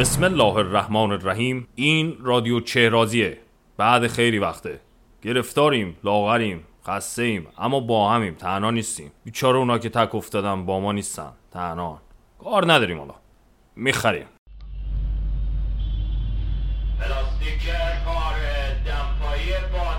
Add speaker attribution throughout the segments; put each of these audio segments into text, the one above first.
Speaker 1: بسم الله الرحمن الرحیم. این رادیو چهرازیه بعد خیلی وقته. گرفتاریم لاغریم خسته ایم اما با همیم تنها نیستیم. بیچاره اونا که تک افتادن با ما نیستن تنها. کار نداریم حالا. می‌خریم.
Speaker 2: پلاستیک کار دمپایی باطل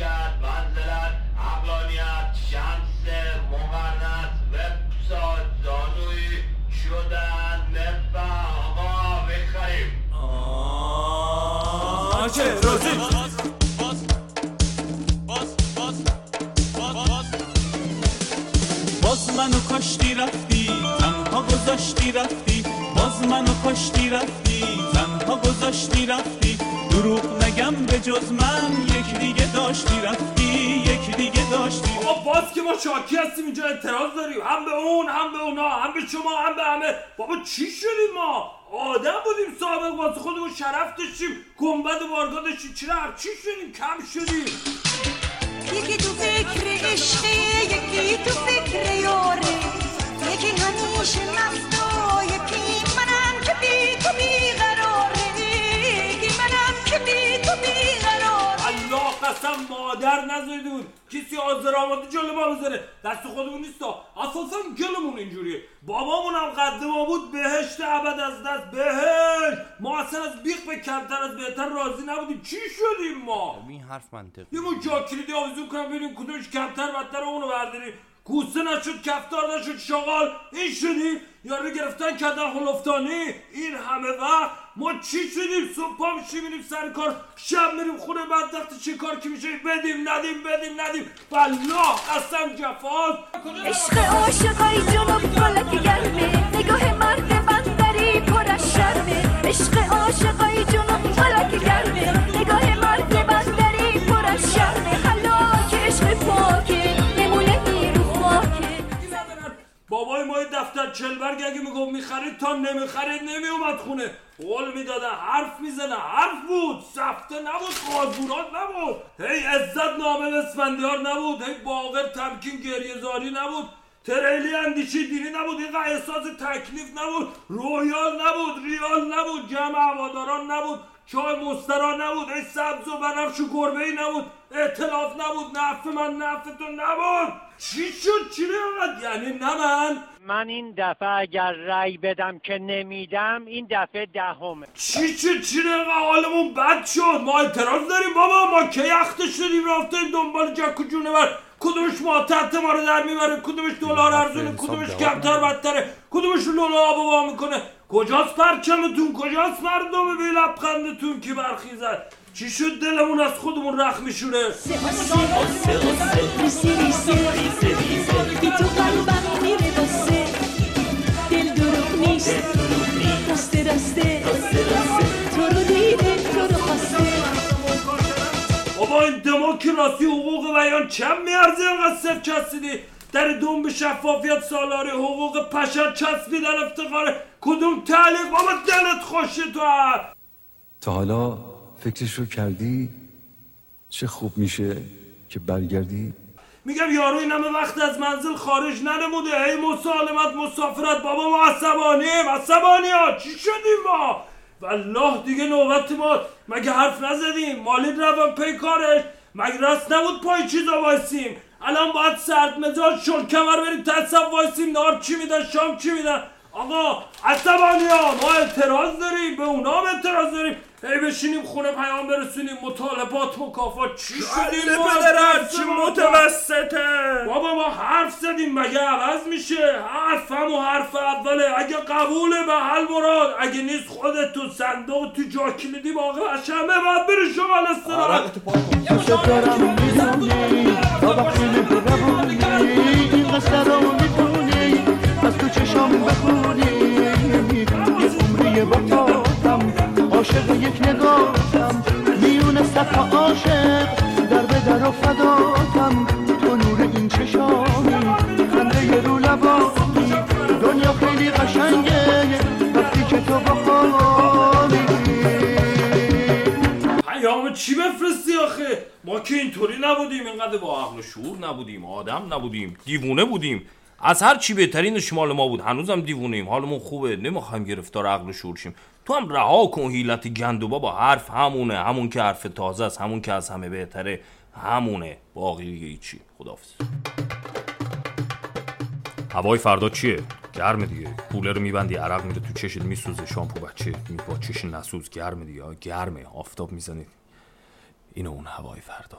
Speaker 2: معیشت منزلت عقلانیت شمس مقرنس وبسایت زانوی شدن نفع آقا بخریم
Speaker 3: باز منو کاشتی رفتی تنها گذاشتی رفتی. باز منو کاشتی رفتی تنها گذاشتی رفتی. دروغ نگم به جز من یک دیگه داشتی رفتی یک دیگه داشتی.
Speaker 4: آقا باز که ما شاکی هستیم اینجا؟ اعتراض داریم. هم به اون هم به اونا هم به شما هم به همه. بابا چی شدیم ما؟ آدم بودیم سابق واسه خودمون شرف داشتیم. گنبد وارگاه داشتیم. چرا چی شدیم؟ کم شدیم.
Speaker 5: یکی تو فکر عشقه یکی تو فکر یاره. یکی همیشه مست
Speaker 4: قسم مادر نذارید کسی آزر آماده جلو ما بذاره. دست خودمون نیست اساسا گلمون اینجوریه. بابامون هم قد ما بود. بهشت ابد از دست. بهشت! ما اصلا از بیخ به کمتر از بهتر راضی نبودیم. چی شدیم ما؟
Speaker 6: این حرف منطقی.
Speaker 4: یه ما جا کلیدی آویزون کنم ببینیم کدومش کمتر بدتر اونو برداریم. کوسه نشد کفتار نشد شغال. این شدیم یارو گرفتن کردن خلفتانی این همه وقت ما چی شدیم؟ صبح پا میریم سر کار. شب میریم خونه بعد وقتی چه کار که میشه؟ بدیم ندیم بدیم ندیم. والله قسم جفاست
Speaker 5: عشق عاشقای جنوب فلک گرمه نگاه مرد بندری پر شرمه. عشق عاشقای
Speaker 4: چلبرگ اگه می‌گفت می‌خرید تا نمی‌خرید نمیومد خونه. قول می‌داده حرف می‌زنه. حرف بود. سفته نبود قاضورات نبود. هی عزت نامه اسفندیار نبود. هی باقر تمکین گریه زاری نبود. تریلی اندیشی دینی نبود. اینقدر احساس تکلیف نبود. رویال نبود ریال نبود جمع هواداران نبود. چای مسترا نبود ای سبز و بنفش و گربه ای نبود. اعتلاف نبود نفع من نفع تو نبود. چی شد؟ چی نبود یعنی نه من؟
Speaker 7: من این دفعه اگر رأی بدم که نمیدم این دفعه دهمه.
Speaker 4: چی چی چی حالمون بد شد؟ ما اعتراض داریم بابا ما که یخته شدیم رفتیم دنبال جک و جونور. کدومش ما تحت ما رو در می‌بره کدومش دلار ارزونه کدومش کمتر بدتره کدومش لولو آب می‌کنه کجاست پرچمتون کجاست مردم بی لبخندتون که برخیزد چی شد دلمون از خودمون رخ میشونه بابا این دموکراسی حقوق بیان چند میارزه اینقدر صفر چسبیدی؟ در دوم به شفافیت سالاری حقوق پشر چسبیدن افتخاره کدوم تعلیق؟ بابا دلت خوشه تو.
Speaker 8: تا حالا فکرش رو کردی چه خوب میشه که برگردی؟
Speaker 4: میگم یارو این همه وقت از منزل خارج ننموده. هی مسالمت مسافرت. بابا ما عصبانیم. عصبانی ها چی شدیم ما؟ والله دیگه نوبت ما مگه حرف نزدیم؟ مالین روان پی کارش. مگه راست نبود پای چیزا وایسیم؟ الان باید سرد مزاج شل کمر بریم تصب وایسیم. نار چی میدن؟ شام چی میدن؟ آقا عصبانی ها ما اعتراض داریم. به اونا هم اعتراض داریم. هی بشینیم خونه پیام برسونیم مطالبات مکافات چی شدیم ما چی متوسطه؟ بابا ما حرف زدیم مگه عوض میشه؟ حرف همو حرف اوله. اگه قبوله به حل مراد اگه نیست خودت تو صندوق تو جا کلیدی باقی شمه باید بری شمال استراحت.
Speaker 9: می‌دونی از تو چشام بخونی. عاشق یک نگاهتم. میونه صف عاشق در به در و فداتم. تو نور این چشامی خنده رو لبانی دنیا خیلی قشنگه وقتی که تو با خالی.
Speaker 4: چی بفرستی آخه؟
Speaker 1: ما که اینطوری نبودیم اینقدر با عقل و شعور نبودیم آدم نبودیم دیوونه بودیم. از هر چی بهترینش مال ما بود. هنوزم دیوونیم. حالمون خوبه. نمی‌خوایم گرفتار عقل و شعور شیم. تو هم رها کن حیلت گندوبا با حرف همونه. همون که حرف تازه است. همون که از همه بهتره. همونه. باقی دیگه هیچی. خداحافظ. هوای فردا چیه؟ گرمه دیگه. کولر رو میبندی. عرق میره تو چشت. میسوزه. شامپو بچه. با چش نسوز. گرمه دیگه. گرمه. آفتاب می‌زنه. اینو اون هوای فردا.